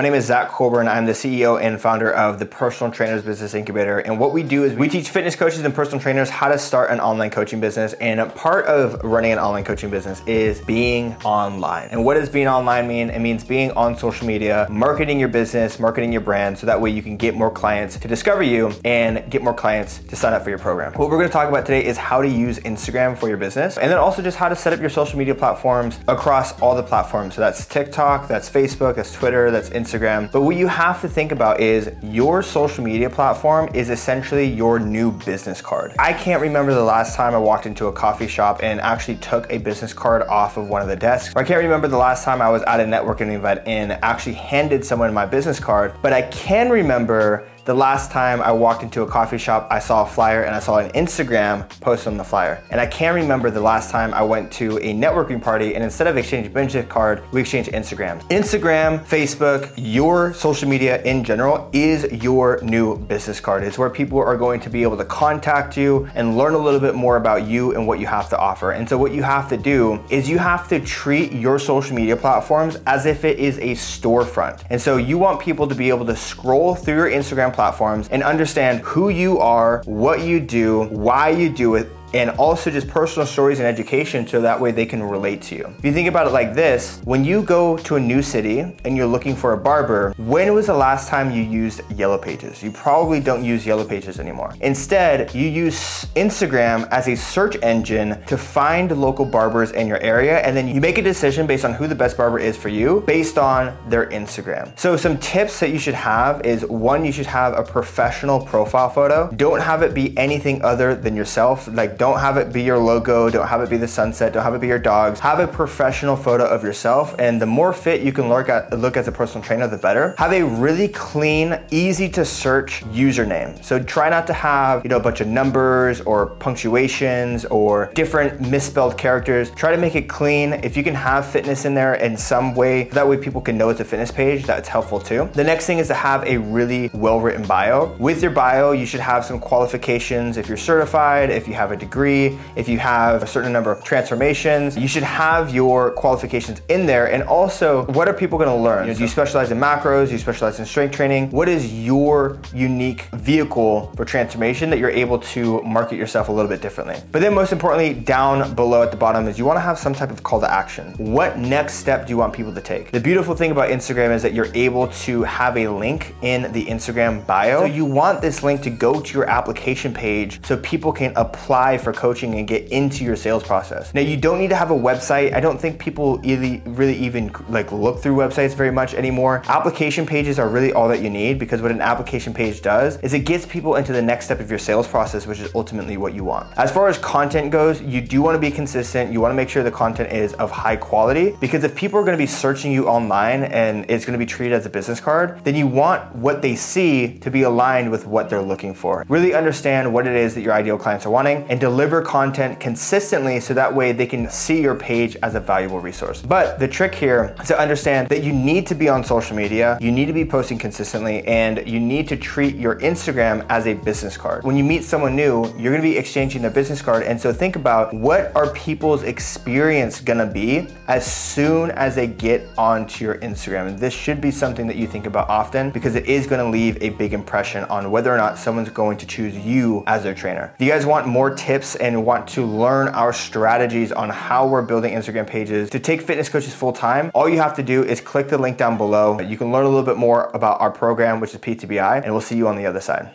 My name is Zakk Colburn. I'm the CEO and founder of the Personal Trainers Business Incubator. And what we do is we teach fitness coaches and personal trainers how to start an online coaching business. And part of running an online coaching business is being online. And what does being online mean? It means being on social media, marketing your business, marketing your brand, so that way you can get more clients to discover you and get more clients to sign up for your program. What we're gonna talk about today is how to use Instagram for your business, and then also just how to set up your social media platforms across all the platforms. So that's TikTok, that's Facebook, that's Twitter, that's Instagram. But what you have to think about is your social media platform is essentially your new business card. I can't remember the last time I walked into a coffee shop and actually took a business card off of one of the desks. Or I can't remember the last time I was at a networking event and actually handed someone my business card, but I can remember the last time I walked into a coffee shop, I saw a flyer and I saw an Instagram post on the flyer. And I can't remember the last time I went to a networking party and instead of exchanging business card, we exchanged Instagram. Instagram, Facebook, your social media in general is your new business card. It's where people are going to be able to contact you and learn a little bit more about you and what you have to offer. And so what you have to do is you have to treat your social media platforms as if it is a storefront. And so you want people to be able to scroll through your Instagram platforms and understand who you are, what you do, why you do it, and also just personal stories and education so that way they can relate to you. If you think about it like this, when you go to a new city and you're looking for a barber, when was the last time you used Yellow Pages? You probably don't use Yellow Pages anymore. Instead, you use Instagram as a search engine to find local barbers in your area and then you make a decision based on who the best barber is for you based on their Instagram. So some tips that you should have is one, you should have a professional profile photo. Don't have it be anything other than yourself. Like don't have it be your logo, don't have it be the sunset, don't have it be your dogs. Have a professional photo of yourself, and the more fit you can look at look as a personal trainer, the better. Have a really clean, easy to search username. So try not to have, you know, a bunch of numbers or punctuations or different misspelled characters. Try to make it clean. If you can have fitness in there in some way, that way people can know it's a fitness page, that's helpful too. The next thing is to have a really well-written bio. With your bio, you should have some qualifications if you're certified, if you have a degree degree, if you have a certain number of transformations, you should have your qualifications in there. And also, what are people gonna learn? You know, do you specialize in macros? Do you specialize in strength training? What is your unique vehicle for transformation that you're able to market yourself a little bit differently? But then, most importantly, down below at the bottom is you wanna have some type of call to action. What next step do you want people to take? The beautiful thing about Instagram is that you're able to have a link in the Instagram bio. So you want this link to go to your application page so people can apply for coaching and get into your sales process. Now you don't need to have a website. I don't think people really, really even like look through websites very much anymore. Application pages are really all that you need because what an application page does is it gets people into the next step of your sales process, which is ultimately what you want. As far as content goes, you do want to be consistent. You want to make sure the content is of high quality because if people are going to be searching you online and it's going to be treated as a business card, then you want what they see to be aligned with what they're looking for. Really understand what it is that your ideal clients are wanting and deliver content consistently so that way they can see your page as a valuable resource. But the trick here is to understand that you need to be on social media, you need to be posting consistently, and you need to treat your Instagram as a business card. When you meet someone new, you're gonna be exchanging a business card. And so think about what are people's experience gonna be as soon as they get onto your Instagram. And this should be something that you think about often because it is gonna leave a big impression on whether or not someone's going to choose you as their trainer. If you guys want more tips, tips and want to learn our strategies on how we're building Instagram pages to take fitness coaches full time, all you have to do is click the link down below. You can learn a little bit more about our program, which is PTBI, and we'll see you on the other side.